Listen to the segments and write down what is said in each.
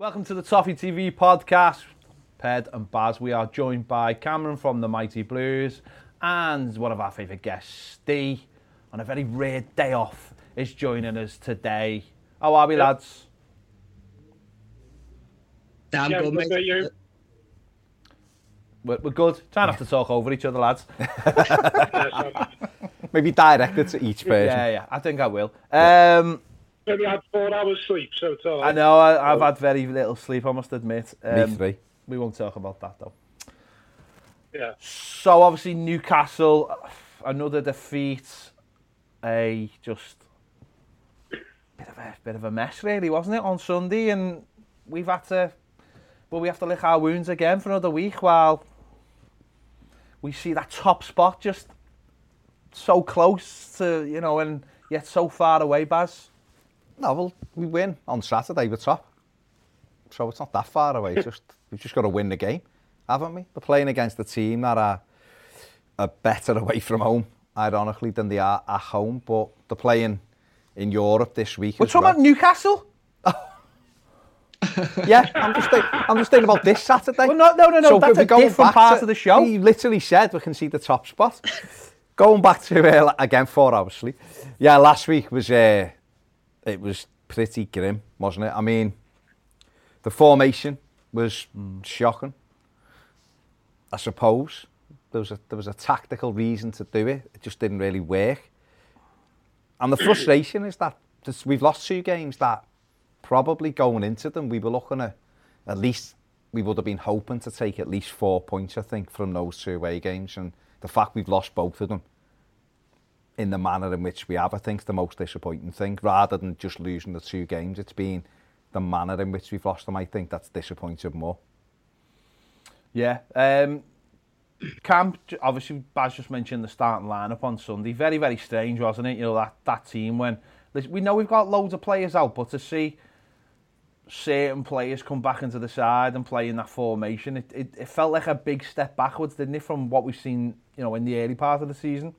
Welcome to the Toffee TV podcast. Ped and Baz, we are joined by Cameron from the Mighty Blues and one of our favourite guests, Steve, on a very rare day off, is joining us today. How are we, yep. lads? Damn yeah, good, mate. You? We're, we're good. Try not to talk over each other, lads. Maybe direct it to each person. Yeah, yeah, I think I will. Um, Maybe had four hours sleep, so it's all right. I know, I, have had very little sleep, I must admit. Um, Me three. We won't talk about that, though. Yeah. So, obviously, Newcastle, another defeat. A just bit of a bit of a mess, really, wasn't it, on Sunday? And we've had to, well, we have to lick our wounds again for another week while we see that top spot just so close to, you know, and yet so far away, Baz. No, well, we win on Saturday, we're top. So it's not that far away. Just we've just got to win the game, haven't we? We're playing against a team that are, are better away from home, ironically, than they are at home. But they're playing in Europe this week. We're talking well. about Newcastle. yeah, I'm just think, I'm just thinking about this Saturday. Well, no, no, no, no. So that's a different part to, of the show. He literally said we can see the top spot. going back to uh, again four hours sleep. Yeah, last week was uh, it was pretty grim, wasn't it? I mean, the formation was mm. shocking. I suppose there was a there was a tactical reason to do it. It just didn't really work. And the frustration is that we've lost two games that probably going into them we were looking at at least we would have been hoping to take at least four points I think from those two away games and the fact we've lost both of them in the manner in which we have, I think, is the most disappointing thing. Rather than just losing the two games, it's been the manner in which we've lost them. I think that's disappointed more. Yeah. Um, Camp, obviously, Baz just mentioned the starting lineup on Sunday. Very, very strange, wasn't it? You know, that, that team when... We know we've got loads of players out, but to see certain players come back into the side and play in that formation, it, it, it felt like a big step backwards, didn't it, from what we've seen, you know, in the early part of the season?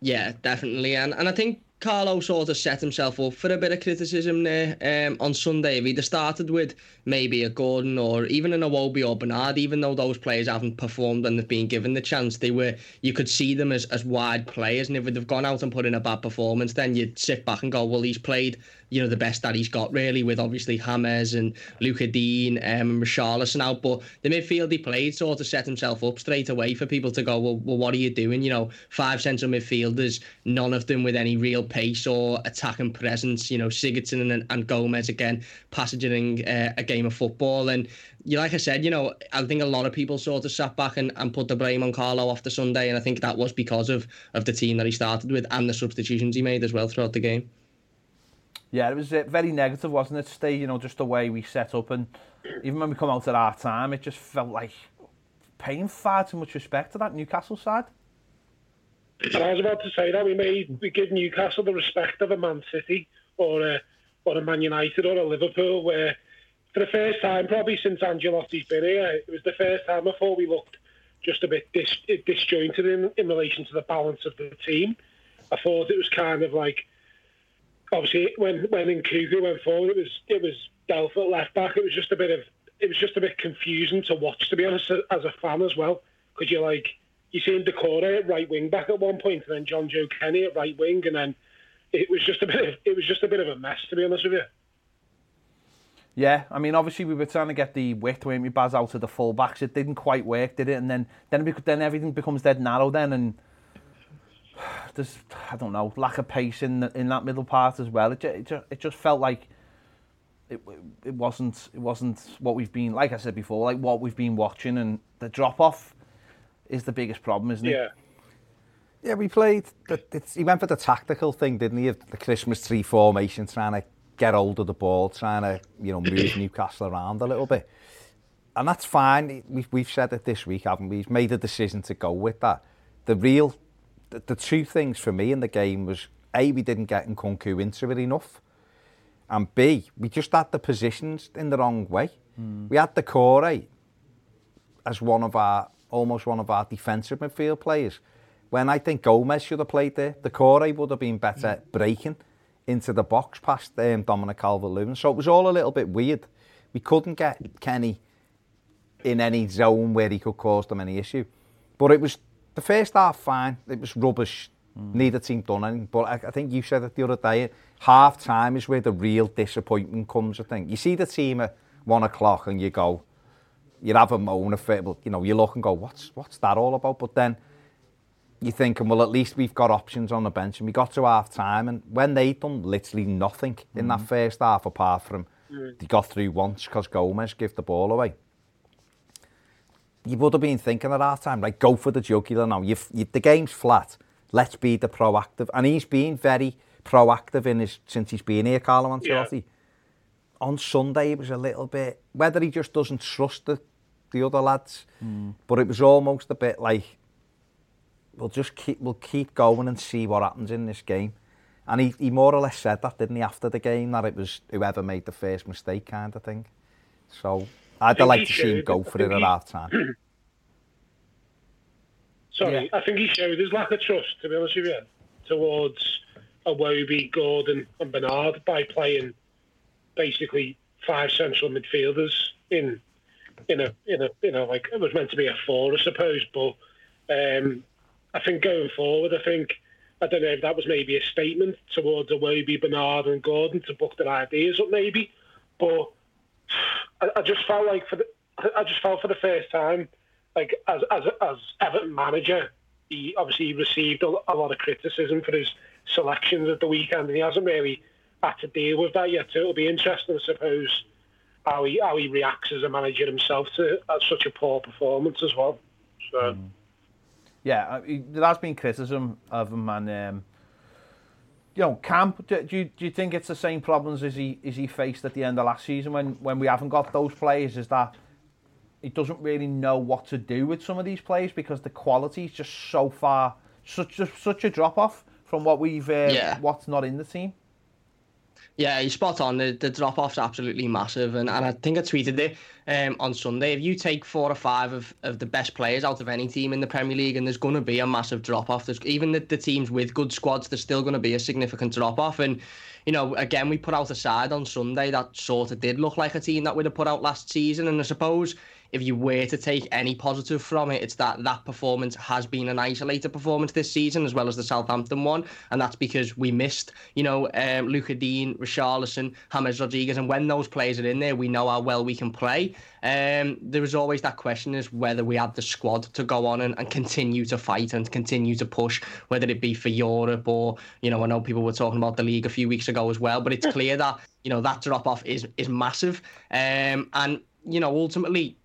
Yeah, definitely. And and I think Carlo sort of set himself up for a bit of criticism there um, on Sunday. If he'd have started with maybe a Gordon or even an Iwobi or Bernard, even though those players haven't performed and they've been given the chance, they were you could see them as, as wide players. And if they've gone out and put in a bad performance, then you'd sit back and go, well, he's played you know the best that he's got really with obviously Hammers and Lucas Digne um, and Richarlison out. But the midfield he played sort of set himself up straight away for people to go well, well what are you doing? You know five central midfielders none of them with any real pace or attacking presence. You know Sigurdsson and, and Gomes again passaging uh, a game of football. And you like I said you know I think a lot of people sort of sat back and, and put the blame on Carlo after Sunday. And I think that was because of of the team that he started with and the substitutions he made as well throughout the game Yeah, it was uh, very negative, wasn't it? Ste, you know, just the way we set up, and even when we come out at our time, it just felt like paying far too much respect to that Newcastle side. And I was about to say that we made we give Newcastle the respect of a Man City or a or a Man United or a Liverpool, where for the first time probably since Ancelotti's been here, it was the first time thought we looked just a bit dis, disjointed in in relation to the balance of the team. I thought it was kind of like obviously when when Nkounkou went forward, it was it was Delph at left back. It was just a bit of it was just a bit confusing to watch, to be honest, as a fan as well, because you're like you seen Doucouré at right wing back at one point, and then Jonjoe Kenny at right wing, and then it was just a bit of it was just a bit of a mess, to be honest with you. Yeah, I mean, obviously we were trying to get the width, weren't we, Baz, out of the full-backs. It didn't quite work, did it? And then then, then everything becomes dead narrow then, and there's I don't know lack of pace in the, in that middle part as well. It just, it just, it just felt like it it wasn't it wasn't what we've been like I said before like what we've been watching and the drop off is the biggest problem, isn't it? Yeah. Yeah, we played. The, it's, he went for the tactical thing, didn't he? The Christmas tree formation, trying to get hold of the ball, trying to you know move Newcastle around a little bit, and that's fine. We've we've said it this week, haven't we? We've made a decision to go with that. The real, the, the two things for me in the game was a we didn't get Nkounkou into it enough, and b we just had the positions in the wrong way. Mm. We had the core as one of our almost one of our defensive midfield players. When I think Gomes should have played there, the core would have been better mm. breaking into the box past um, Dominic Calvert-Lewin. So it was all a little bit weird. We couldn't get Kenny in any zone where he could cause them any issue. But it was the first half fine. It was rubbish. Mm. Neither team done anything. But I, I think you said it the other day. Half time is where the real disappointment comes. I think you see the team at one o'clock and you go, you have a moan of it, but you know you look and go, what's what's that all about? But then you're thinking, well, at least we've got options on the bench. And we got to half time, and when they done literally nothing mm. in that mm. first half, apart from mm. they got through once because Gomes gave the ball away. You would have been thinking at half time, like, go for the jugular now. You've, you, the game's flat. Let's be the proactive. And he's been very proactive in his since he's been here, Carlo Ancelotti. Yeah. On Sunday, it was a little bit, whether he just doesn't trust the, the other lads, mm. but it was almost a bit like, we'll just keep we'll keep going and see what happens in this game. And he, he more or less said that, didn't he, after the game, that it was whoever made the first mistake kind of thing. So I'd like to see him go for it at half time. Sorry, yeah. I think he showed his lack of trust, to be honest with you, towards Iwobi, Gordon, and Bernard by playing basically five central midfielders in in a in a you know like it was meant to be a four, I suppose, but um, I think going forward, I think I don't know if that was maybe a statement towards Iwobi, Bernard, and Gordon to book their ideas up, maybe. But I, just felt like for the I just felt for the first time, like as as as Everton manager, he obviously received a, a lot of criticism for his selections at the weekend, and he hasn't really had to deal with that yet. So it'll be interesting, I suppose, how he how he reacts as a manager himself to such a poor performance as well. So. Mm yeah, there has been criticism of him, and um, you know, Camp. Do, do, you, do you think it's the same problems as he as he faced at the end of last season when when we haven't got those players? Is that he doesn't really know what to do with some of these players because the quality is just so far such a, such a drop off from what we've uh, yeah. what's not in the team. Yeah, he's spot on. The, the drop off's absolutely massive. And, and I think I tweeted it um, on Sunday. If you take four or five of, of the best players out of any team in the Premier League, and there's going to be a massive drop off, there's even the, the teams with good squads, there's still going to be a significant drop off. And, you know, again, we put out a side on Sunday that sort of did look like a team that we'd have put out last season. And I suppose if you were to take any positive from it, it's that that performance has been an isolated performance this season, as well as the Southampton one, and that's because we missed, you know, um, Lucas Digne, Richarlison, James Rodriguez, and when those players are in there, we know how well we can play. Um, there was always that question is whether we had the squad to go on and, and continue to fight and continue to push, whether it be for Europe or, you know, I know people were talking about the league a few weeks ago as well, but it's clear that, you know, that drop off is is massive. Um, and, you know, ultimately,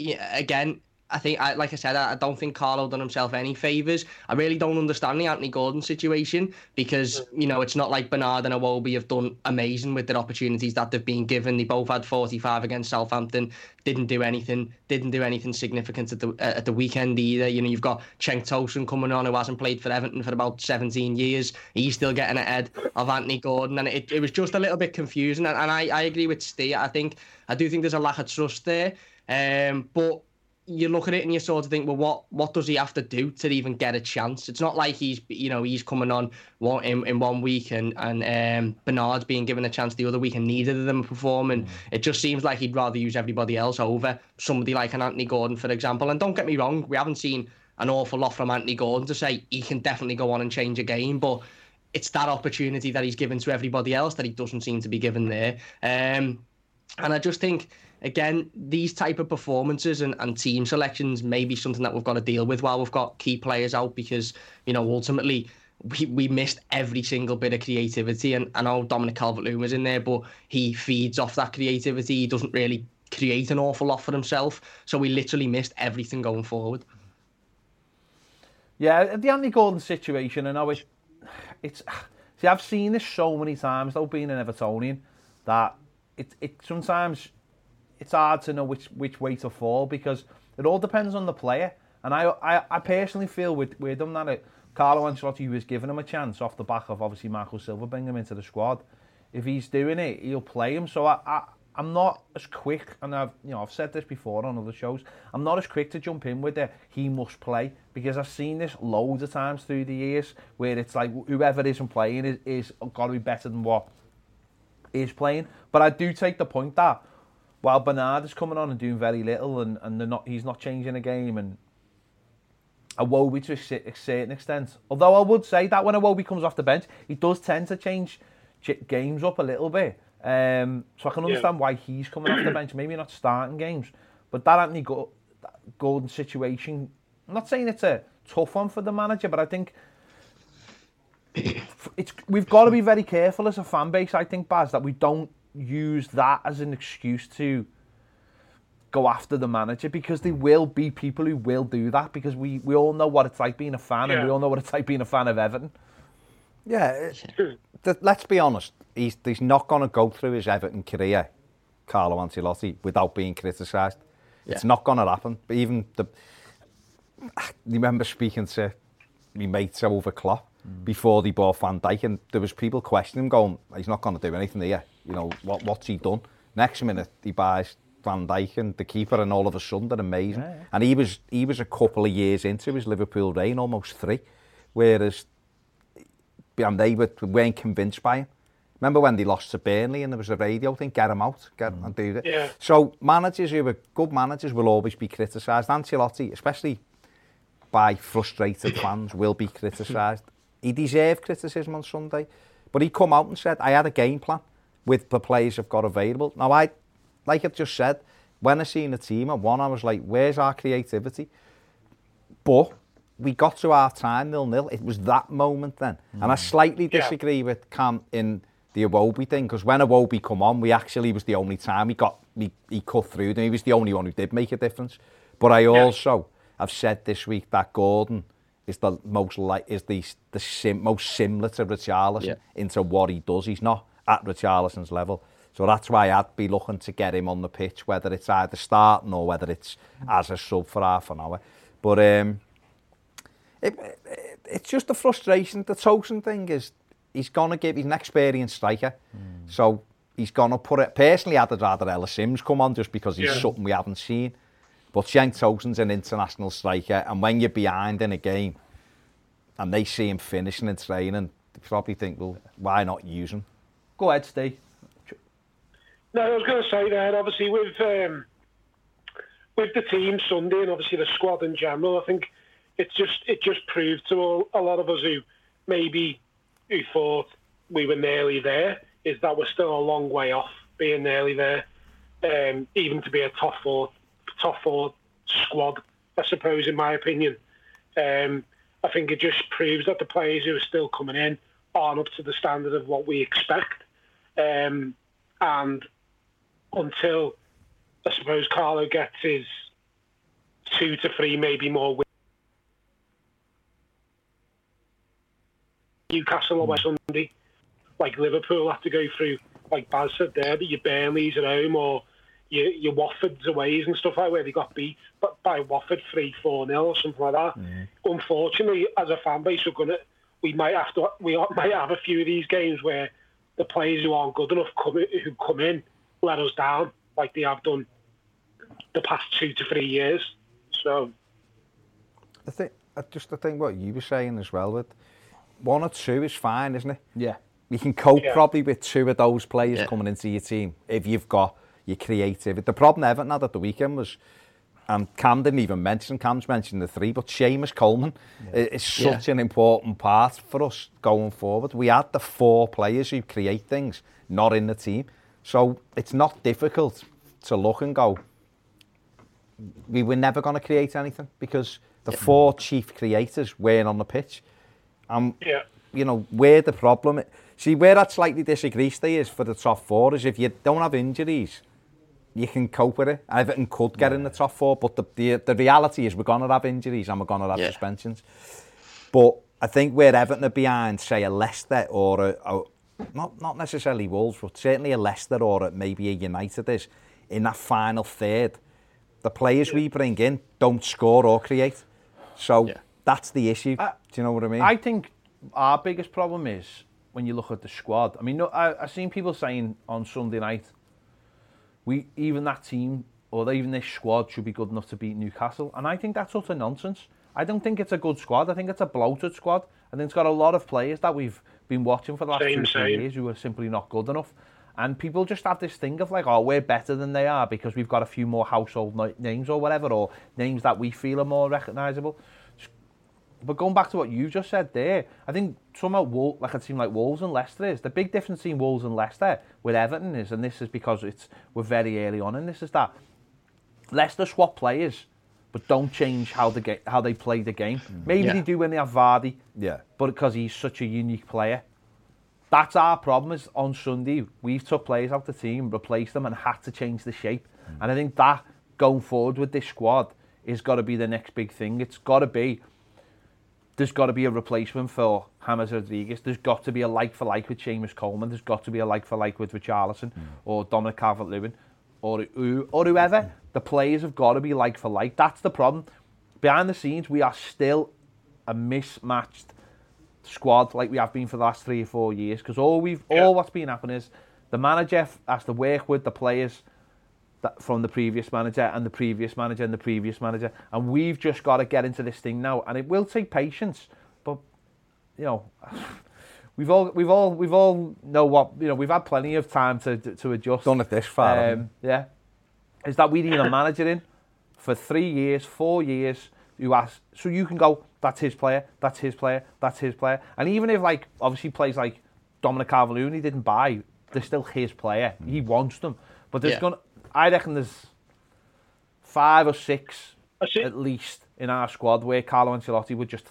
yeah, again, I think, I, like I said, I, I don't think Carlo done himself any favours. I really don't understand the Anthony Gordon situation because, you know, it's not like Bernard and Iwobi have done amazing with their opportunities that they've been given. They both had 45 against Southampton, didn't do anything, didn't do anything significant at the uh, at the weekend either. You know, you've got Cenk Tosun coming on who hasn't played for Everton for about 17 years. He's still getting ahead of Anthony Gordon, and it, it was just a little bit confusing. And, and I, I agree with Steve. I think I do think there's a lack of trust there. Um, but you look at it and you sort of think, well, what what does he have to do to even get a chance? It's not like he's you know he's coming on one in, in one week and and um, Bernard's being given a chance the other week and neither of them perform. And mm. it just seems like he'd rather use everybody else over somebody like an Anthony Gordon, for example. And don't get me wrong, we haven't seen an awful lot from Anthony Gordon to say he can definitely go on and change a game, but it's that opportunity that he's given to everybody else that he doesn't seem to be given there. Um, and I just think again, these type of performances and, and team selections may be something that we've got to deal with while we've got key players out because, you know, ultimately we, we missed every single bit of creativity. And I know Dominic Calvert-Lewin was in there, but he feeds off that creativity. He doesn't really create an awful lot for himself. So we literally missed everything going forward. Yeah, the Andy Gordon situation, and I it, it's. See, I've seen this so many times, though, being an Evertonian, that it, it sometimes it's hard to know which, which way to fall because it all depends on the player. And I, I, I personally feel with, with them that it, Carlo Ancelotti, was giving him a chance off the back of obviously Marco Silva bringing him into the squad, if he's doing it, he'll play him. So I, I, I'm not as quick, and I've you know I've said this before on other shows. I'm not as quick to jump in with it. He must play because I've seen this loads of times through the years where it's like whoever isn't playing is is got to be better than what is playing. But I do take the point that while Bernard is coming on and doing very little, and and they're not he's not changing the game, and Iwobi to a certain extent. Although I would say that when Iwobi comes off the bench, he does tend to change games up a little bit. Um, so I can understand yeah. why he's coming off the bench, maybe not starting games. But that Anthony Gordon situation, I'm not saying it's a tough one for the manager, but I think it's we've got to be very careful as a fan base, I think, Baz, that we don't use that as an excuse to go after the manager because there will be people who will do that because we, we all know what it's like being a fan yeah. and we all know what it's like being a fan of Everton. Yeah, let's be honest. He's, he's not going to go through his Everton career, Carlo Ancelotti, without being criticised. Yeah. It's not going to happen. But even the, I remember speaking to my mates over Klopp mm. before they bought Van Dijk, and there was people questioning him, going, "He's not going to do anything here. You know what? What's he done?" Next minute, he buys Van Dijk and the keeper, and all of a sudden they're amazing. Yeah, yeah. And he was he was a couple of years into his Liverpool reign, almost three, whereas and they were, weren't convinced by him. Remember when they lost to Burnley and there was a radio thing, get him out, get mm. and do it. Yeah. So managers who are good managers will always be criticised. Ancelotti, especially by frustrated fans, will be criticised. He deserved criticism on Sunday, but he come out and said, I had a game plan with the players I've got available. Now, I, like I just said, when I seen the team at one, I was like, where's our creativity? But we got to our time nil nil. It was that moment then, mm. and I slightly disagree yeah. with Cam in the Iwobi thing because when Iwobi come on, we actually was the only time he got he, he cut through. And he was the only one who did make a difference. But I also yeah. have said this week that Gordon is the most like is the the sim, most similar to Richarlison yeah. into what he does. He's not at Richarlison's level. So that's why I'd be looking to get him on the pitch, whether it's either starting or whether it's as a sub for half an hour. But um, it, it, it's just a frustration. The Tosun thing is he's going to give, he's an experienced striker. Mm. So he's going to put it, personally I'd rather Ellis Simms come on just because he's yeah. something we haven't seen. But Cenk Tosun's an international striker and when you're behind in a game and they see him finishing and training, they probably think, well, why not use him? Go ahead, Steve. No, I was going to say that obviously with um, with the team Sunday and obviously the squad in general, I think it just it just proved to all, a lot of us who maybe who thought we were nearly there is that we're still a long way off being nearly there. Um, even to be a top four top four squad, I suppose, in my opinion. Um, I think it just proves that the players who are still coming in aren't up to the standard of what we expect. Um, and until I suppose Carlo gets his two to three, maybe more wins Newcastle away Sunday, like Liverpool have to go through, like Baz said there, that your Burnleys at home or your, your Watford's away and stuff like where they got beat but by Watford 3 4 0 or something like that. Mm. Unfortunately, as a fan base, we're gonna we might have to we might have a few of these games where the players who aren't good enough come who come in let us down like they have done the past two to three years. So I think I just I think what you were saying as well with one or two is fine, isn't it? Yeah. You can cope yeah. probably with two of those players yeah. coming into your team if you've got your creativity. The problem Everton had at the weekend was, and Cam didn't even mention, Cam's mentioned the three, but Seamus Coleman yeah. is such yeah. an important part for us going forward. We had the four players who create things, not in the team. So it's not difficult to look and go, we were never going to create anything because the four chief creators weren't on the pitch. And, yeah. You know, where the problem... See, where I slightly disagree, Steve, is for the top four, is if you don't have injuries, you can cope with it. Everton could get yeah. in the top four, but the, the, the reality is we're going to have injuries and we're going to have yeah. suspensions. But I think where Everton are behind, say, a Leicester or a, a not, not necessarily Wolves, but certainly a Leicester or a, maybe a United is, in that final third, the players we bring in don't score or create. So Yeah. that's the issue. I- Do you know what I mean? I think our biggest problem is when you look at the squad. I mean, no, I, I've seen people saying on Sunday night, we even that team or even this squad should be good enough to beat Newcastle, and I think that's utter nonsense. I don't think it's a good squad. I think it's a bloated squad. I think it's got a lot of players that we've been watching for the last Same, two same. years who are simply not good enough. And people just have this thing of like, oh, we're better than they are because we've got a few more household names or whatever, or names that we feel are more recognisable. But going back to what you just said there, I think somehow Wol- like a team like Wolves and Leicester is the big difference between Wolves and Leicester with Everton is, and this is because it's we're very early on, and this is that Leicester swap players, but don't change how the ga- how they play the game. Mm. Maybe Yeah. they do when they have Vardy, yeah. but because he's such a unique player. That's our problem is on Sunday, we've took players out the team, replaced them and had to change the shape. Mm. And I think that going forward with this squad is got to be the next big thing. It's got to be, there's got to be a replacement for James Rodriguez. There's got to be a like for like with Seamus Coleman. There's got to be a like for like with Richarlison mm. or Dominic Calvert-Lewin or, who- or whoever. The players have got to be like for like. That's the problem. Behind the scenes, we are still a mismatched squad like we have been for the last three or four years because all we've Yeah. all what's been happening is the manager has to work with the players that from the previous manager and the previous manager and the previous manager and we've just got to get into this thing now and it will take patience but you know we've all we've all we've all know what you know we've had plenty of time to to adjust Done it this far. um, yeah is that we need a manager in for three years, four years, who has so you can go, that's his player, that's his player, that's his player. And even if like obviously plays like Dominic Calvert-Lewin he didn't buy, they're still his player. He wants them. But there's Yeah. gonna I reckon there's five or six at least in our squad where Carlo Ancelotti would just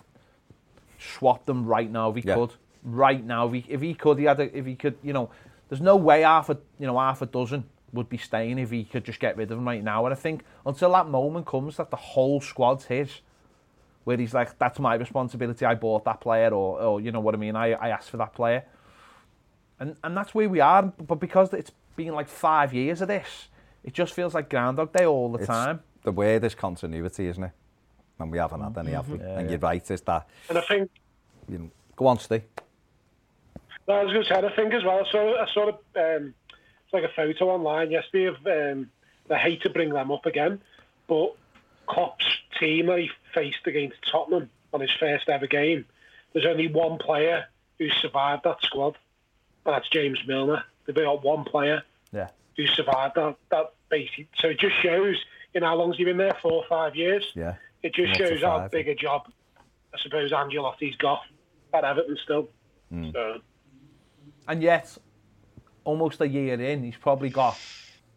swap them right now if he Yeah. could. Right now, if he, if he could, he had a, if he could, you know, there's no way half a you know half a dozen would be staying if he could just get rid of them right now. And I think until that moment comes that the whole squad's his, where he's like, that's my responsibility. I bought that player, or, or you know what I mean. I, I asked for that player, and and that's where we are. But because it's been like five years of this, it just feels like Groundhog Day all the It's- time. The word is continuity, isn't it? And we haven't had any, have we? Yeah, and yeah. you're right, is that, And I think you know, go on, Steve. No, I was going to say, I think as well. I saw, I saw a, um, it's like a photo online yesterday of. Um, I hate to bring them up again, but Klopp's team that he faced against Tottenham on his first ever game. There's only one player who survived that squad, and that's James Milner. They've got one player Yeah. Who survived that. That basically, so it just shows. You know how long's he been there? Four or five years. Yeah. It just shows how big a job I suppose Ancelotti's got at Everton still. Hmm. So. And yet, almost a year in, he's probably got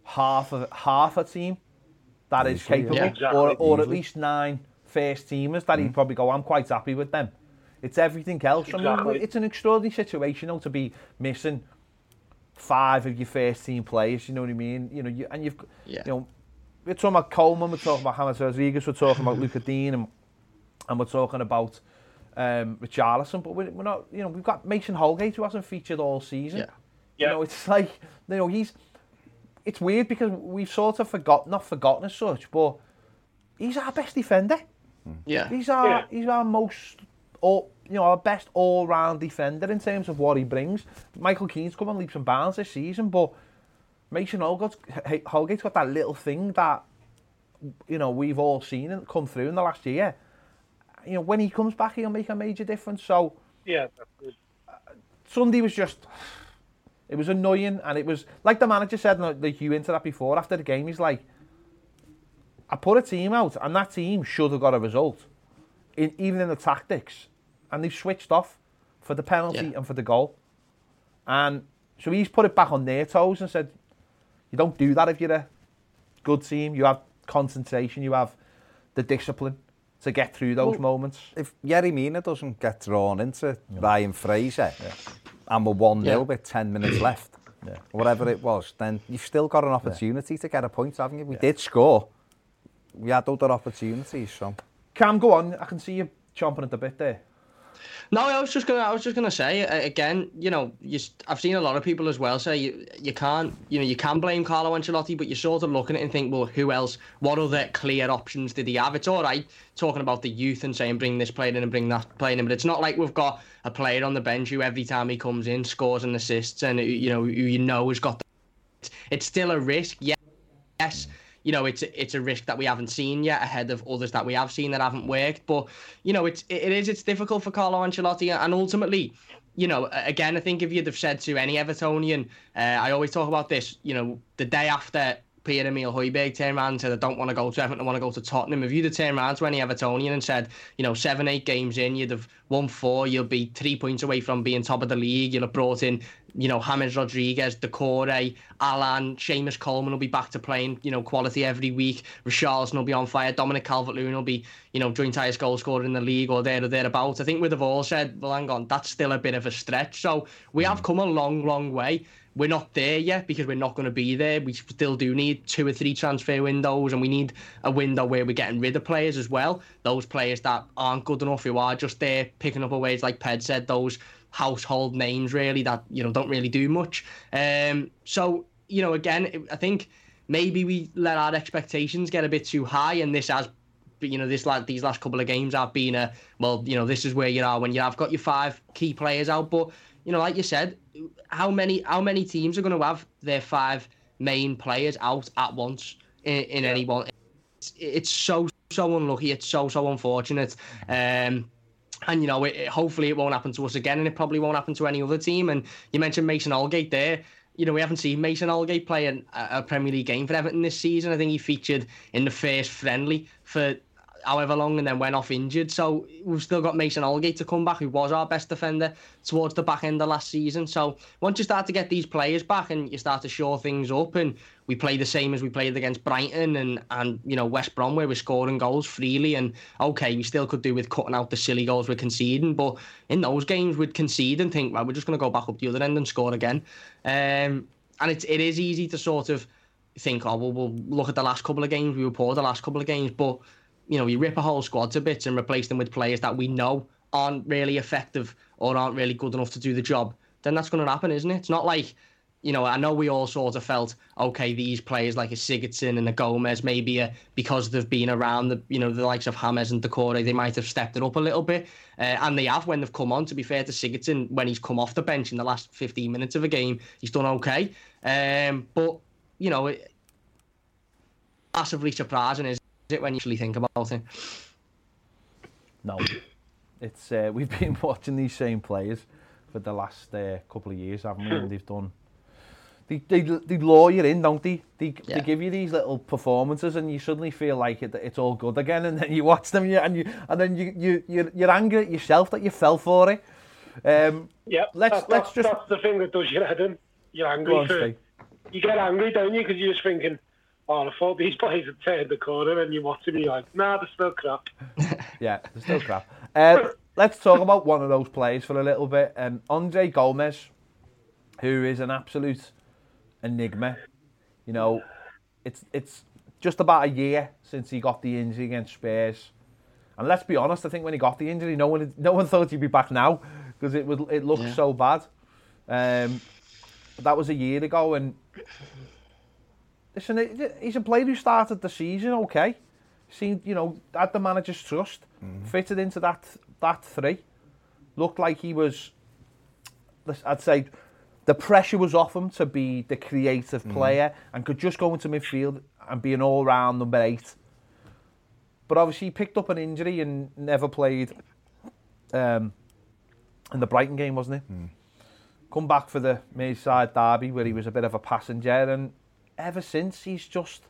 half of half a team that is Easily, yeah. capable, Yeah, exactly. or or at least nine first teamers that he'd probably go. I'm quite happy with them. It's everything else. I Exactly. mean, it's an extraordinary situation though, to be missing five of your first team players. You know what I mean? You know, you, and you've Yeah. you know, we're talking about Coleman, we're talking about James Rodriguez, we're talking about Luca Digne, and, and we're talking about um, Richarlison, but we're, we're not. You know, we've got Mason Holgate who hasn't featured all season. Yeah. You know, it's like you know he's. It's weird because we've sort of forgotten, not forgotten as such, but he's our best defender. Yeah. He's our Yeah. he's our most all you know our best all round defender in terms of what he brings. Michael Keane's come on leaps and bounds this season, but Mason Holgate's, Holgate's got that little thing that you know we've all seen and come through in the last year. You know when he comes back, he'll make a major difference. So Yeah, that's. Sunday was just it was annoying and it was like the manager said and like you into that before after the game he's like I put a team out and that team should have got a result in, even in the tactics and they've switched off for the penalty Yeah. and for the goal and so he's put it back on their toes and said you don't do that if you're a good team you have concentration you have the discipline to get through those Well, moments If Yerry Mina doesn't get drawn into Ryan Fraser and we're 1 0 Yeah. with 10 minutes left, Yeah. whatever it was, then you've still got an opportunity to get a point, haven't you? We did score. We had other opportunities, so. Cam, go on. I can see you chomping at the bit there. No, I was just gonna. I was just gonna say uh, again. You know, you, I've seen a lot of people as well say you, you can't. You know, you can blame Carlo Ancelotti, but you sort of look at it and think, well, who else? What other clear options did he have? It's all right talking about the youth and saying bring this player in and bring that player in, but it's not like we've got a player on the bench who every time he comes in scores and assists, and you know who you know has got. The, it's still a risk. Yes you know, it's it's a risk that we haven't seen yet ahead of others that we have seen that haven't worked. But you know, it's it is it's difficult for Carlo Ancelotti, and ultimately, you know, again, I think if you'd have said to any Evertonian, uh, I always talk about this, you know, the day after Pierre Emile Højbjerg turned around and said, I don't want to go to Everton, I want to go to Tottenham. If you'd have turned around to any Evertonian and said, you know, seven, eight games in, you'd have won four, you'll be three points away from being top of the league, you'll have brought in you know, James Rodriguez, Doucouré, Alan, Seamus Coleman will be back to playing, you know, quality every week. Richarlison will be on fire. Dominic Calvert-Lewin will be, you know, joint highest goal scorer in the league or there or thereabouts. I think we'd have all said, well, hang on, that's still a bit of a stretch. So we hmm. have come a long, long way. We're not there yet because we're not going to be there. We still do need two or three transfer windows, and we need a window where we're getting rid of players as well. Those players that aren't good enough, who are just there picking up a wage, like Ped said, those household names really that you know don't really do much. Um, so you know, again, I think maybe we let our expectations get a bit too high, and this has, you know, this like these last couple of games have been a well, you know, this is where you are when you have got your five key players out. But you know, like you said, how many how many teams are going to have their five main players out at once in, in yeah. any one? It's, it's so so unlucky. It's so so unfortunate. Um, and you know, it, hopefully it won't happen to us again, and it probably won't happen to any other team. And you mentioned Mason Holgate there. You know, we haven't seen Mason Holgate play a, a Premier League game for Everton this season. I think he featured in the first friendly for however long and then went off injured. So we've still got Mason Holgate to come back, who was our best defender towards the back end of last season. So once you start to get these players back and you start to shore things up and we play the same as we played against Brighton and, and you know West Brom where we're scoring goals freely and okay we still could do with cutting out the silly goals we're conceding but in those games we'd concede and think well we're just going to go back up the other end and score again um, and it's, it is easy to sort of think oh well we'll look at the last couple of games we were poor the last couple of games but you know, you rip a whole squad to bits and replace them with players that we know aren't really effective or aren't really good enough to do the job, then that's going to happen, isn't it? It's not like, you know, I know we all sort of felt, okay, these players like a Sigurdsson and a Gomes, maybe uh, because they've been around the, you know, the likes of Hammers and Doucouré, they might have stepped it up a little bit. Uh, and they have when they've come on, to be fair to Sigurdsson, when he's come off the bench in the last 15 minutes of a game, he's done okay. Um, but, you know, it, massively surprising is it when you actually think about it? No, it's uh, we've been watching these same players for the last uh, couple of years, haven't we? And they've done. They, they, they lure you in, don't they? They, yeah. they give you these little performances, and you suddenly feel like it, it's all good again. And then you watch them, and you and then you you you're, you're angry at yourself that you fell for it. Um, yeah, let's that's, let's that's, just. That's the thing that does your head in. You're angry on, for. You get angry, don't you? Because you're just thinking, oh, I thought these players had turned the corner, and you watch them, you're like, nah, they're still crap. yeah, they're still crap. Uh, let's talk about one of those players for a little bit. Um, Andre Gomes, who is an absolute enigma. You know, it's it's just about a year since he got the injury against Spurs. And let's be honest, I think when he got the injury, no one no one thought he'd be back now because it was it looked yeah. so bad. Um, that was a year ago, and listen, he's a player who started the season okay. Seemed, you know, had the manager's trust, mm. fitted into that that three. Looked like he was, I'd say, the pressure was off him to be the creative mm. player and could just go into midfield and be an all-round number eight. But obviously, he picked up an injury and never played um, in the Brighton game, wasn't he? Mm. Come back for the Merseyside derby where he was a bit of a passenger and ever since he's just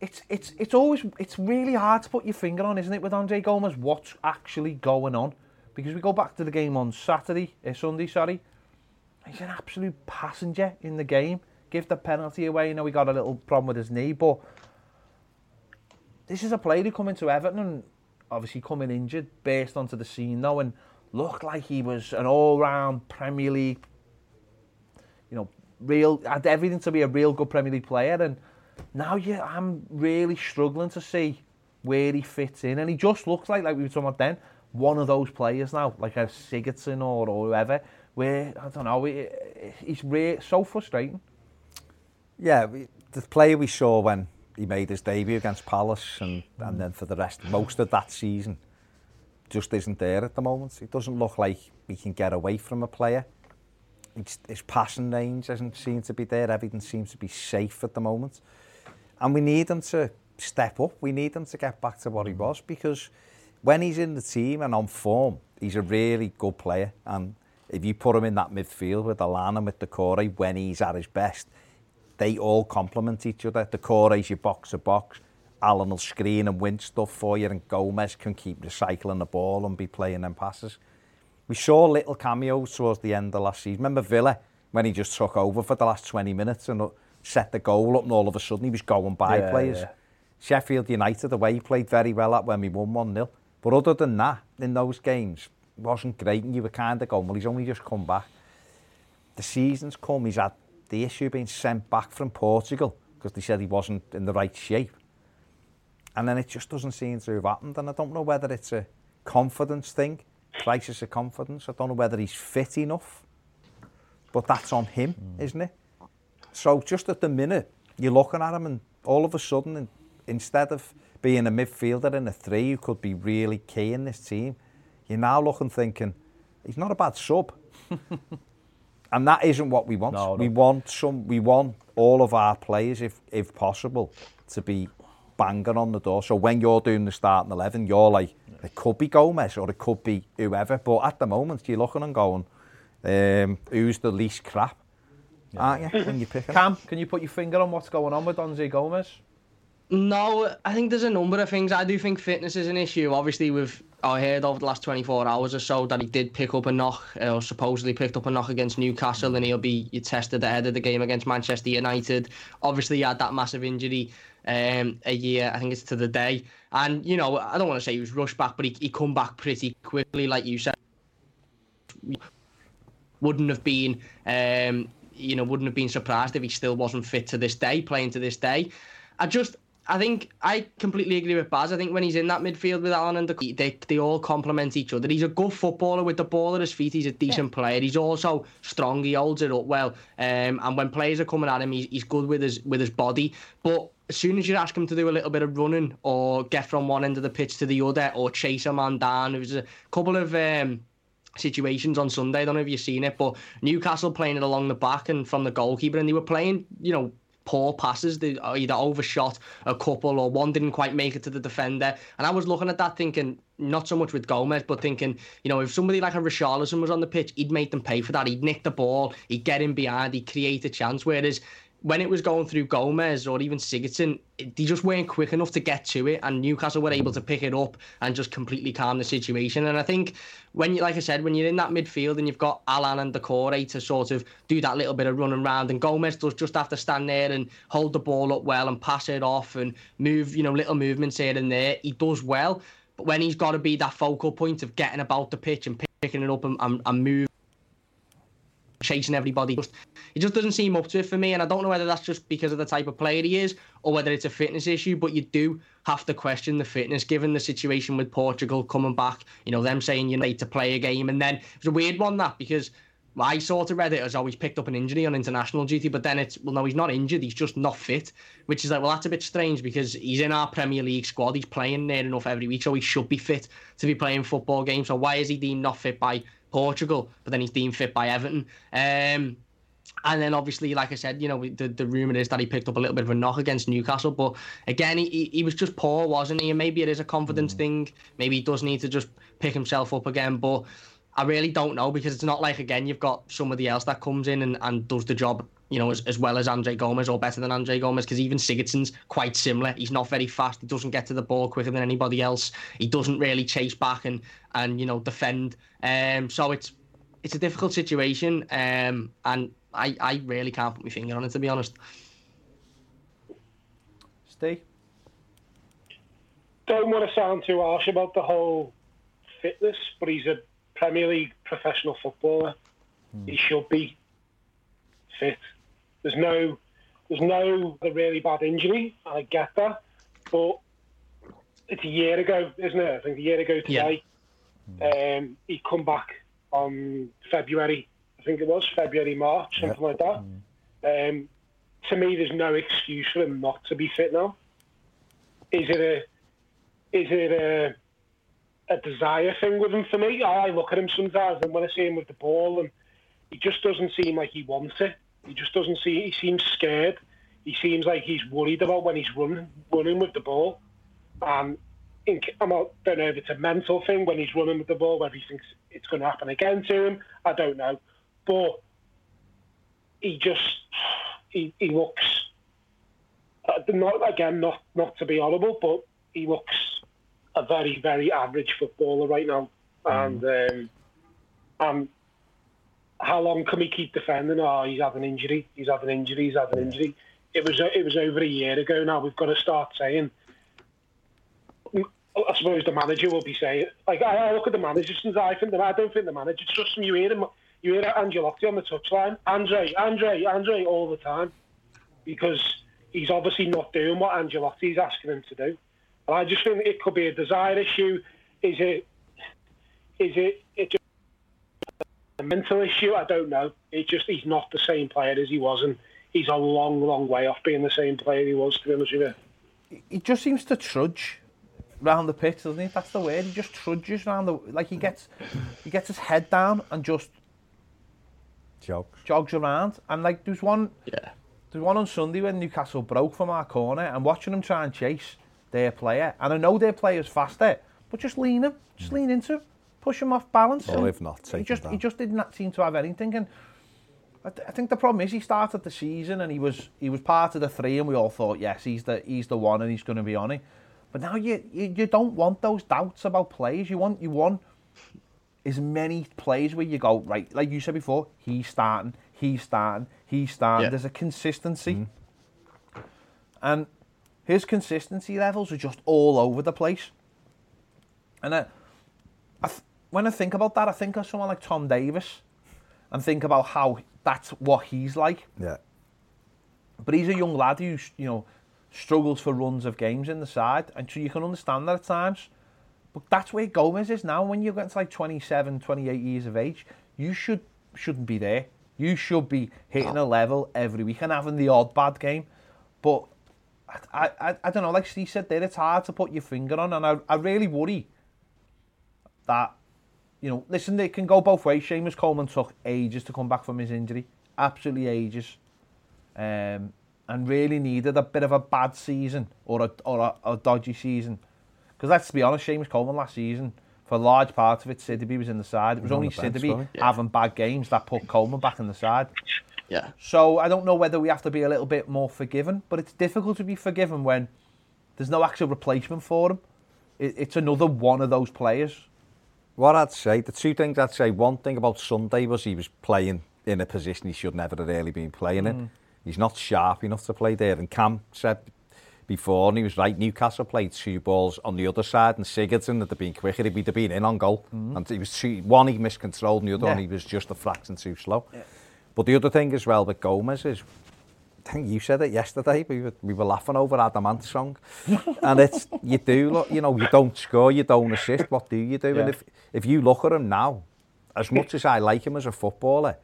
it's it's it's always it's really hard to put your finger on, isn't it, with Andre Gomes? What's actually going on? Because we go back to the game on Saturday, uh, Sunday, sorry. He's an absolute passenger in the game. Give the penalty away. You know, we got a little problem with his knee, but this is a player who come into Everton and obviously coming injured, burst onto the scene though, and looked like he was an all-round Premier League, you know, real, had everything to be a real good Premier League player and now yeah, I'm really struggling to see where he fits in and he just looks like, like we were talking about then, one of those players now, like a Sigurdsson or, or whoever, where, I don't know, he, he's it's re so frustrating. Yeah, we, the player we saw when he made his debut against Palace and, mm. and then for the rest, most of that season, just isn't there at the moment. It doesn't look like we can get away from a player His, passing range doesn't seem to be there. Everything seems to be safe at the moment. And we need him to step up. We need him to get back to what he mm. was because when he's in the team and on form, he's a really good player. And if you put him in that midfield with Alana, with Doucouré, when he's at his best, they all complement each other. Doucouré's your box to box. Alan will screen and win stuff for you, and Gomes can keep recycling the ball and be playing them passes. We saw little cameos towards the end of last season. Remember Villa, when he just took over for the last 20 minutes and set the goal up, and all of a sudden he was going by yeah, players. Yeah. Sheffield United, the way he played very well at when we won 1-0. But other than that, in those games, wasn't great and you were kind of going, well, he's only just come back. The season's come, he's had the issue being sent back from Portugal because they said he wasn't in the right shape. And then it just doesn't seem to have happened. And I don't know whether it's a confidence thing crisis of confidence. I don't know whether he's fit enough. But that's on him, isn't it? So just at the minute, you're looking at him and all of a sudden, instead of being a midfielder in a three who could be really key in this team, you're now looking thinking, he's not a bad sub. and that isn't what we want. No, no. We want some we want all of our players, if if possible, to be banging on the door. So when you're doing the starting eleven, you're like, it could be Gomes or it could be whoever. But at the moment, you're looking and going, um, who's the least crap? Aren't you? When you pick? Cam, can you put your finger on what's going on with Donzi Gomes? No, I think there's a number of things. I do think fitness is an issue. Obviously, we've I heard over the last 24 hours or so that he did pick up a knock, uh, or supposedly picked up a knock against Newcastle, and he'll be tested ahead of the game against Manchester United. Obviously, he had that massive injury um, a year, I think it's to the day. And, you know, I don't want to say he was rushed back, but he, he come back pretty quickly, like you said. Wouldn't have been, um, you know, wouldn't have been surprised if he still wasn't fit to this day, playing to this day. I just, I think I completely agree with Baz. I think when he's in that midfield with Alan and the, they they all complement each other. He's a good footballer with the ball at his feet. He's a decent player. He's also strong. He holds it up well. Um, and when players are coming at him, he's, he's good with his with his body. But as soon as you ask him to do a little bit of running or get from one end of the pitch to the other or chase a man down, there was a couple of um, situations on Sunday. I don't know if you've seen it, but Newcastle playing it along the back and from the goalkeeper, and they were playing, you know, poor passes. They uh, either overshot a couple or one didn't quite make it to the defender. And I was looking at that thinking, not so much with Gomes, but thinking, you know, if somebody like a Richarlison was on the pitch, he'd make them pay for that. He'd nick the ball, he'd get in behind, he'd create a chance. Whereas when it was going through Gomes or even Sigurdsson, they just weren't quick enough to get to it, and Newcastle were able to pick it up and just completely calm the situation. And I think when you, like I said, when you're in that midfield and you've got Alan and Doucouré to sort of do that little bit of running around, and Gomes does just have to stand there and hold the ball up well and pass it off and move, you know, little movements here and there. He does well, but when he's got to be that focal point of getting about the pitch and picking it up and, and, and move chasing everybody. Just, he just doesn't seem up to it for me, and I don't know whether that's just because of the type of player he is or whether it's a fitness issue. But you do have to question the fitness, given the situation with Portugal coming back. You know, them saying you need to play a game, and then it's a weird one that because. I sort of read it as oh, always picked up an injury on international duty, but then it's well, no, he's not injured, he's just not fit, which is like, well, that's a bit strange because he's in our Premier League squad, he's playing near enough every week, so he should be fit to be playing football games. So why is he deemed not fit by Portugal, but then he's deemed fit by Everton? Um, and then obviously, like I said, you know, the, the rumour is that he picked up a little bit of a knock against Newcastle. But again, he, he- was just poor, wasn't he? And maybe it is a confidence thing. Maybe he does need to just pick himself up again. But I really don't know because it's not like, again, you've got somebody else that comes in and, and does the job, you know, as, as well as Andre Gomes or better than Andre Gomes because even Sigurdsson's quite similar. He's not very fast. He doesn't get to the ball quicker than anybody else. He doesn't really chase back and, and you know, defend. Um, so it's it's a difficult situation, um, and I, I really can't put my finger on it to be honest. Steve? Don't want to sound too harsh about the whole fitness, but he's a Premier League professional footballer. He should be fit. There's no, there's no really bad injury. I get that, but it's a year ago, isn't it? I think a year ago today. Um, he come back on February, I think it was February, March, something like that. Um, to me, there's no excuse for him not to be fit now. Is it a is it a a desire thing with him for me? I look at him sometimes and when I see him with the ball and he just doesn't seem like he wants it. He just doesn't see he seems scared. He seems like he's worried about when he's running running with the ball. And in, I'm not, don't know if it's a mental thing when he's running with the ball, whether he thinks it's going to happen again to him. I don't know. But he just he, he looks uh, not again not not to be horrible, but he looks a very very average footballer right now, and um, and how long can we keep defending? Oh, he's had an injury. He's had an injury. He's had an injury. It was it was over a year ago now. We've got to start saying. I suppose the manager will be saying, like I, look at the managers and I think that I don't think the manager trusts him. You hear him, you hear Ancelotti on the touchline, Andre, Andre, Andre all the time, because he's obviously not doing what Ancelotti's asking him to do. And I just think it could be a desire issue. Is it? Is it? It just a mental issue? I don't know. It just he's not the same player as he was, and he's a long, long way off being the same player he was. To be honest with you. He just seems to trudge round the pitch, doesn't he? That's the word. He just trudges round the like he gets he gets his head down and just Jokes. jogs around. And like there's one Yeah. There's one on Sunday when Newcastle broke from our corner and watching them try and chase their player. And I know their player's faster, but just lean him, just mm. lean into him, push him off balance. Or and if not, take he just down. he just did not seem to have anything. And I, th- I think the problem is he started the season and he was he was part of the three, and we all thought yes he's the he's the one and he's going to be on it. But now you, you you don't want those doubts about players. You want you want as many plays where you go right, like you said before, he's starting, he's starting, he's starting. Yeah. There's a consistency, mm-hmm. and his consistency levels are just all over the place. And I, I th- when I think about that, I think of someone like Tom Davies, and think about how that's what he's like. Yeah. But he's a young lad who, you know, struggles for runs of games in the side, and so you can understand that at times. But that's where Gomes is now. When you get to like 27, 28 years of age, you should shouldn't be there. You should be hitting a level every week and having the odd bad game. But I, I, I don't know. Like Steve said there, it's hard to put your finger on, and I, I really worry that you know, listen, it can go both ways. Seamus Coleman took ages to come back from his injury, absolutely ages, um, and really needed a bit of a bad season or a or a, a dodgy season. Because let's be honest, Seamus Coleman last season, for a large part of it, Sidibé was in the side. It was only the Sidibé wasn't having bad games that put Coleman back in the side. Yeah. So I don't know whether we have to be a little bit more forgiving, but it's difficult to be forgiven when there's no actual replacement for him. It, it's another one of those players. What I'd say, the two things I'd say, one thing about Sunday was he was playing in a position he should never have really been playing in. Mm. He's not sharp enough to play there. And Cam said before, and he was right, Newcastle played two balls on the other side, and Sigurdsson, had been quicker, he'd have been in on goal. Mm. And he was two, one he miscontrolled, and the other Yeah. one he was just a fraction too slow. But the other thing as well with Gomes is, I think you said it yesterday. We were, we were laughing over Adam Ant song, and it's you do look. You know, you don't score, you don't assist. What do you do? And if if you look at him now, as much as I like him as a footballer,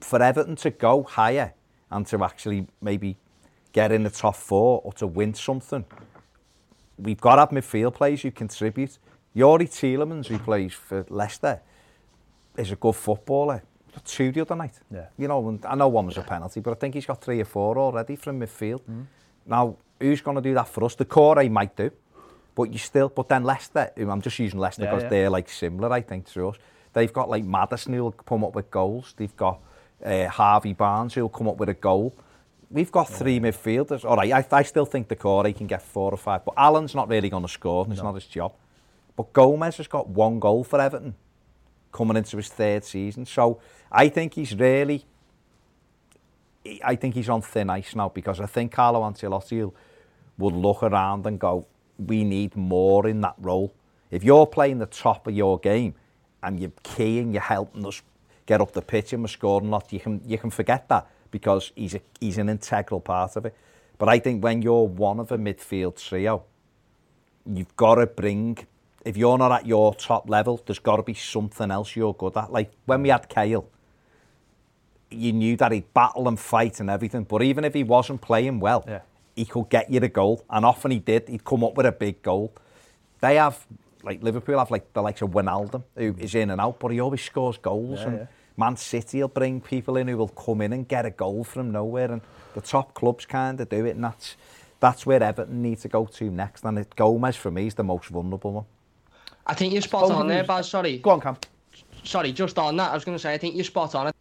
for Everton to go higher and to actually maybe get in the top four or to win something, we've got to have midfield players who contribute. Youri Tielemans, who plays for Leicester, is a good footballer. got two the other night. Yeah. You know, and I know one was yeah. a penalty, but I think he's got three or four already from midfield. Mm. Now, who's going to do that for us? The core might do, but you still, but then Leicester, I'm just using Leicester because yeah, yeah. they're like similar, I think, to us. They've got like Madison who'll come up with goals. They've got uh, Harvey Barnes who'll come up with a goal. We've got three yeah. midfielders. All right, I, I still think the core he can get four or five, but Allen's not really going to score, and no. it's not his job. But Gomez has got one goal for Everton coming into his third season. So I think he's really, I think he's on thin ice now because I think Carlo Ancelotti will- would look around and go, we need more in that role. If you're playing the top of your game and you're keying, you're helping us get up the pitch and we're scoring a lot, you can, you can forget that because he's, a, he's an integral part of it. But I think when you're one of a midfield trio, you've got to bring if you're not at your top level, there's got to be something else you're good at. Like when we had Cahill, you knew that he'd battle and fight and everything. But even if he wasn't playing well, Yeah. he could get you the goal. And often he did. He'd come up with a big goal. They have, like Liverpool have like the likes of Wijnaldum, who mm. is in and out, but he always scores goals. Yeah, and yeah. Man City will bring people in who will come in and get a goal from nowhere. And the top clubs kind of do it. And that's, that's where Everton need to go to next. And it, Gomes, for me, is the most vulnerable one. I think you're spot oh, on there, Baz. Sorry. Go on, Cam. sorry, just on that, I was going to say, I think you're spot on.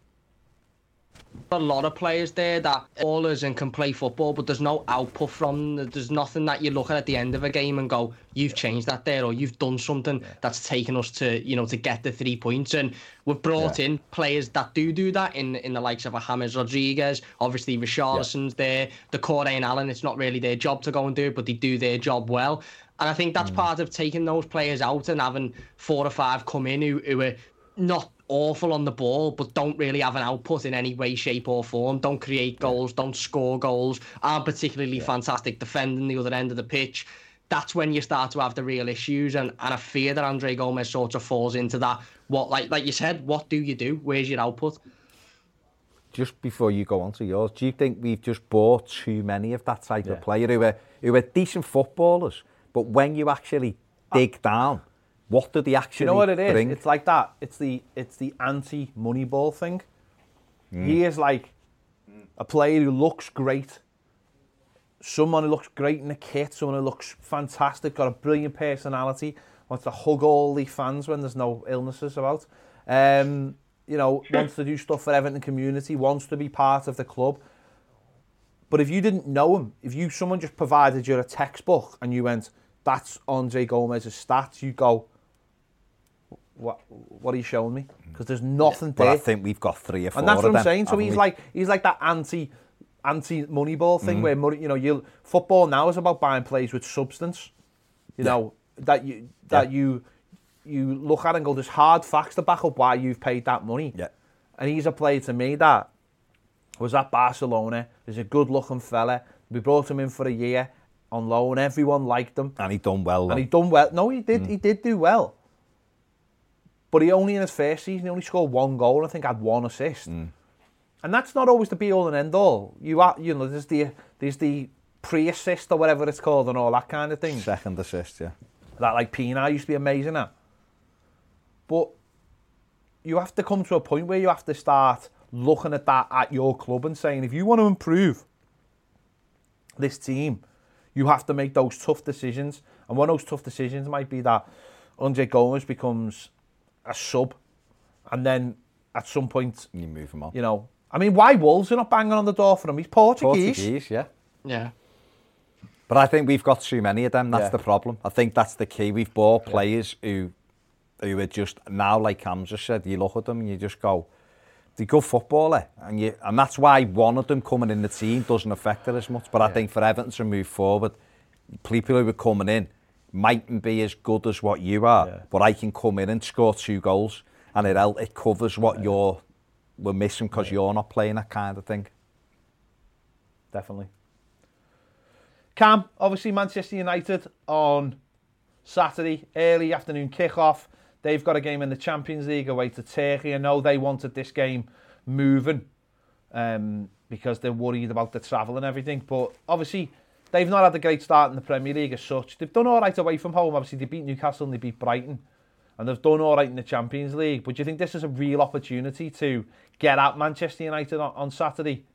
A lot of players there that ballers and can play football, but there's no output from. them. There's nothing that you look at at the end of a game and go, "You've changed that there," or "You've done something that's taken us to, you know, to get the three points." And we've brought in players that do do that in in the likes of a James Rodriguez. Obviously, Richarlison's there. Doucouré and Allen. It's not really their job to go and do it, but they do their job well. And I think that's mm. part of taking those players out and having four or five come in who, who are not awful on the ball, but don't really have an output in any way, shape, or form. Don't create goals, don't score goals, aren't particularly fantastic defending the other end of the pitch. That's when you start to have the real issues, and, and I fear that Andre Gomes sort of falls into that. What, like like you said, what do you do? Where's your output? just before you go on to yours, do you think we've just bought too many of that type Yeah. of player who are, who are decent footballers, but when you actually dig down, what did they Do actually you know what it is? bring? It's like that. It's the it's the anti Moneyball thing. He is like a player who looks great. Someone who looks great in the kit. Someone who looks fantastic. Got a brilliant personality. Wants to hug all the fans when there's no illnesses about. Um, you know, wants to do stuff for Everton community. Wants to be part of the club. But if you didn't know him, if you someone just provided you a textbook and you went, "That's Andre Gomes's stats," you go, "What? What are you showing me?" Because there's nothing but there. I think we've got three or four and that's what I'm them, saying. So he's we? like he's like that anti anti Moneyball Mm. thing where money, you know, you football now is about buying plays with substance. You know that you that Yeah. you you look at and go, there's hard facts to back up why you've paid that money. Yeah. And he's a player to me that was at Barcelona. He's a good looking fella. We brought him in for a year on loan. Everyone liked him. and he done well. And he done well. No, he did. He did do well. But he only in his first season, he only scored one goal. I think had one assist. Mm. And that's not always the be all and end all. You are, you know, there's the there's the pre-assist or whatever it's called and all that kind of thing. Second assist, yeah. That like Pienaar used to be amazing at. But you have to come to a point where you have to start looking at that at your club and saying, if you want to improve this team, you have to make those tough decisions. And one of those tough decisions might be that Andre Gomes becomes a sub, and then at some point, You move him on. you know, I mean, why Wolves are not banging on the door for him? He's Portuguese. Portuguese, yeah. Yeah. But I think we've got too many of them. That's Yeah. the problem. I think that's the key. We've bought players who who are just now, like Cam just said, you look at them and you just go, they're good footballer, and you and that's why one of them coming in the team doesn't affect it as much. But I think for Everton to move forward, people who are coming in mightn't be as good as what you are, Yeah. but I can come in and score two goals, and it it covers what you're we're missing because you're not playing that kind of thing. Definitely. Cam, obviously Manchester United on Saturday, early afternoon kick-off. They've got a game in the Champions League away to Turkey. I know they wanted this game moving um, because they're worried about the travel and everything. But obviously, They've not had a great start in the Premier League as such. They've done all right away from home. Obviously, they beat Newcastle and they beat Brighton. And they've done all right in the Champions League. But do you think this is a real opportunity to get at Manchester United on, on Saturday?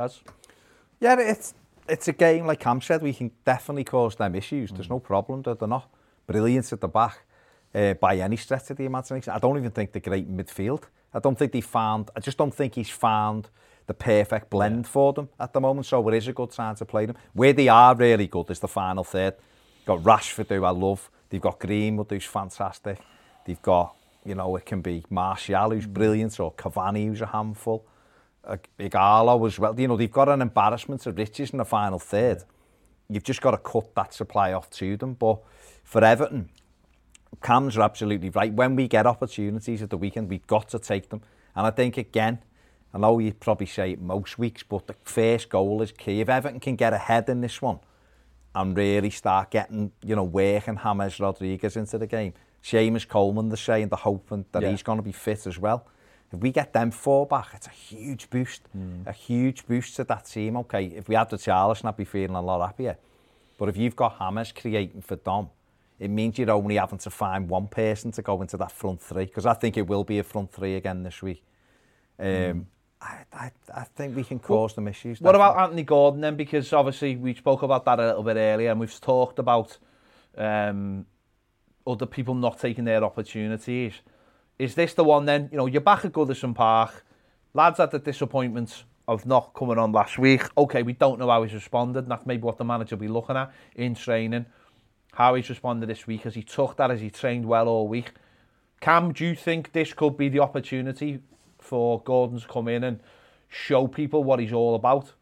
has. Yeah, it's it's a game, like Cam said, we can definitely cause them issues. Mm. There's no problem. They're, they're not brilliant at the back uh, by any stretch of the imagination. I don't even think they're great midfield. I don't think they found, I just don't think he's found the perfect blend yeah. for them at the moment. So it is a good time to play them. Where they are really good is the final third. Got Rashford, who I love. They've got Greenwood, who's fantastic. They've got, you know, it can be Martial, who's mm. brilliant, or Cavani, who's a handful. Igalo as well. You know, they've got an embarrassment of riches in the final third. Yeah. You've just got to cut that supply off to them. But for Everton, Cam's are absolutely right. When we get opportunities at the weekend, we've got to take them. And I think, again, I know you probably say it most weeks, but the first goal is key. If Everton can get ahead in this one and really start getting, you know, working James Rodriguez into the game, Seamus Coleman, they're saying, they're hoping that yeah. he's going to be fit as well. If we get them four back, it's a huge boost, mm. a huge boost to that team. Okay, if we had the Charles, I'd be feeling a lot happier. But if you've got Hammers creating for Dom, it means you're only having to find one person to go into that front three, because I think it will be a front three again this week. Um, mm. I, I, I think we can cause well, them issues. Definitely. What about Anthony Gordon then? Because obviously we spoke about that a little bit earlier, and we've talked about um, other people not taking their opportunities is this the one then? You know, you're back at Goodison Park. Lads had the disappointment of not coming on last week. Okay, we don't know how he's responded, and that's maybe what the manager will be looking at in training. How he's responded this week, as he took that, as he trained well all week. Cam, do you think this could be the opportunity for Gordon to come in and show people what he's all about?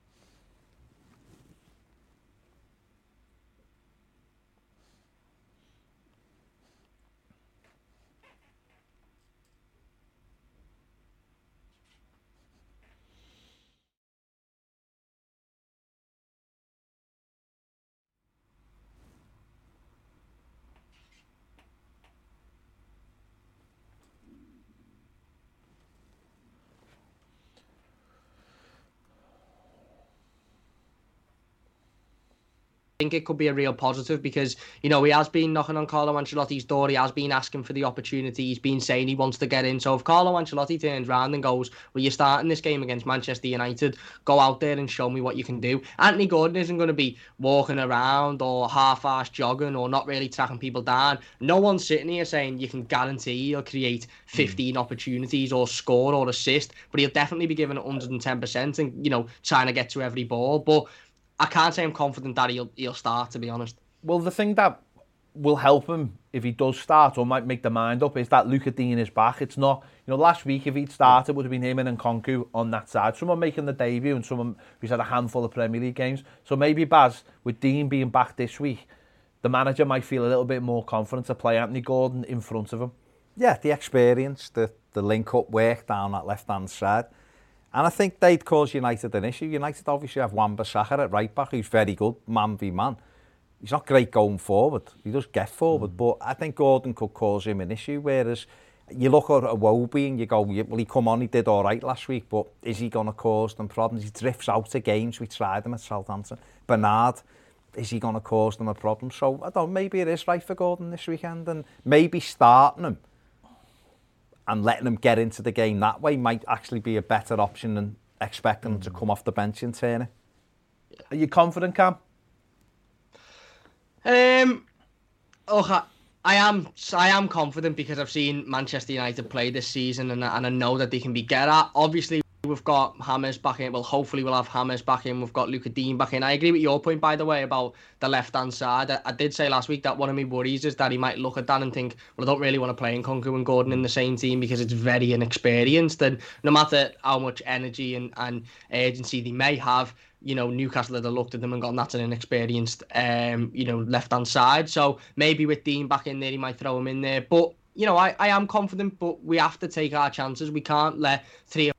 Think it could be a real positive because you know he has been knocking on Carlo Ancelotti's door. He has been asking for the opportunity. He's been saying he wants to get in. So if Carlo Ancelotti turns around and goes, "Well, you're starting this game against Manchester United. Go out there and show me what you can do." Anthony Gordon isn't going to be walking around or half-assed jogging or not really tracking people down. No one's sitting here saying you can guarantee he'll create 15 mm. opportunities or score or assist, but he'll definitely be given 110 percent and you know trying to get to every ball, but I can't say I'm confident that he'll he'll start. To be honest. Well, the thing that will help him if he does start or might make the mind up is that Lucas Digne is back. It's not, you know, last week if he'd started, it would have been him and Nkounkou on that side. Someone making the debut and someone who's had a handful of Premier League games. So maybe Baz, with Digne being back this week, the manager might feel a little bit more confident to play Anthony Gordon in front of him. Yeah, the experience, the, the link-up work down that left-hand side. And I think they'd cause United an issue. United obviously have Wan-Bissaka at right back, who's very good, man v man. He's not great going forward. He does get forward, mm. but I think Gordon could cause him an issue. Whereas you look at Iwobi and you go, well, he come on, he did all right last week, but is he going to cause them problems? He drifts out of games. We tried him at Southampton. Bernard, is he going to cause them a problem? So, I don't know, maybe it is right for Gordon this weekend and maybe starting him and letting them get into the game that way might actually be a better option than expecting them to come off the bench and turn it. Are you confident, Cam? Um, oh, I, I am. I am confident because I've seen Manchester United play this season, and, and I know that they can be get at. Obviously, we've got Hames back in. Well, hopefully we'll have Hames back in. We've got Luca Digne back in. I agree with your point, by the way, about the left-hand side. I, I, did say last week that one of my worries is that he might look at that and think, well, I don't really want to play in Nkounkou and Gordon in the same team because it's very inexperienced. And no matter how much energy and, and urgency they may have, you know, Newcastle had looked at them and gone, that's an inexperienced, um, you know, left-hand side. So maybe with Digne back in there, he might throw him in there. But, you know, I, I am confident, but we have to take our chances. We can't let three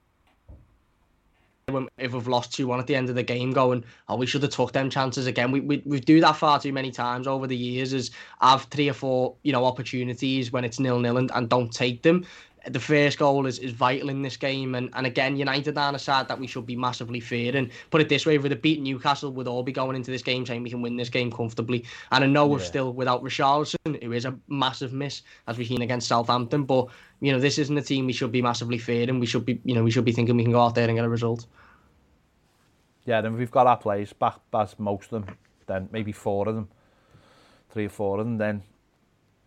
if we've lost 2 1 at the end of the game going, oh, we should have took them chances again. We, we, we do that far too many times over the years is have three or four, you know, opportunities when it's nil nil and, and don't take them. The first goal is, is vital in this game. And, and again, United are on a side that we should be massively fearing. Put it this way, if we'd have beaten Newcastle, we'd all be going into this game saying we can win this game comfortably. And I know we're still without Richarlison, who is a massive miss, as we've seen against Southampton. But, you know, this isn't a team we should be massively fearing. We should be, you know, we should be thinking we can go out there and get a result. yeah, then we've got our players back as most of them, then maybe four of them, three or four of them, then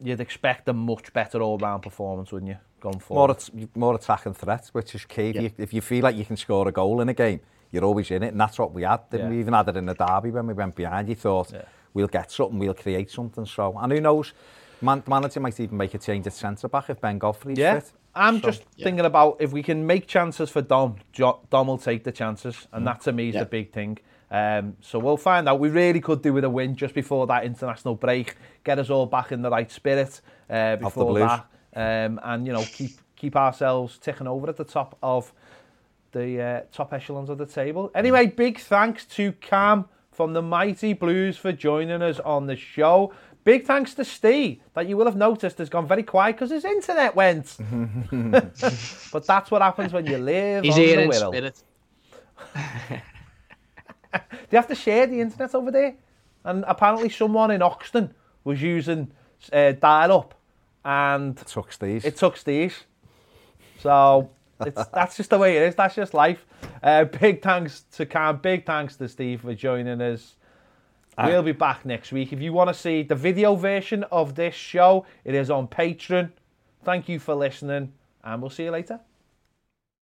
you'd expect a much better all-round performance, wouldn't you, going forward? More, at more attack and threat, which is key. Yeah. If, you, if you feel like you can score a goal in a game, you're always in it, and that's what we had. Didn't yeah. we even had it in the derby when we went behind? You thought, yeah. we'll get something, we'll create something. So, and who knows, man, manager might even make a change at centre-back if Ben Godfrey's yeah. fit. I'm So- just thinking about if we can make chances for Dom, Dom will take the chances, and Mm. that to me is Yeah. the big thing. Um, so we'll find out. We really could do with a win just before that international break, get us all back in the right spirit uh, before that, um, and you know keep keep ourselves ticking over at the top of the uh, top echelons of the table. Anyway, big thanks to Cam from the Mighty Blues for joining us on the show. Big thanks to Steve, that you will have noticed has gone very quiet because his internet went. but that's what happens when you live He's on here the in Wirral. spirit. Do you have to share the internet over there? And apparently someone in Oxton was using uh, dial-up and it Took Steve. it took Steve. So it's, that's just the way it is. That's just life. Uh, big thanks to Cam. Big thanks to Steve for joining us. Ah. We'll be back next week. If you want to see the video version of this show, it is on Patreon. Thank you for listening, and we'll see you later.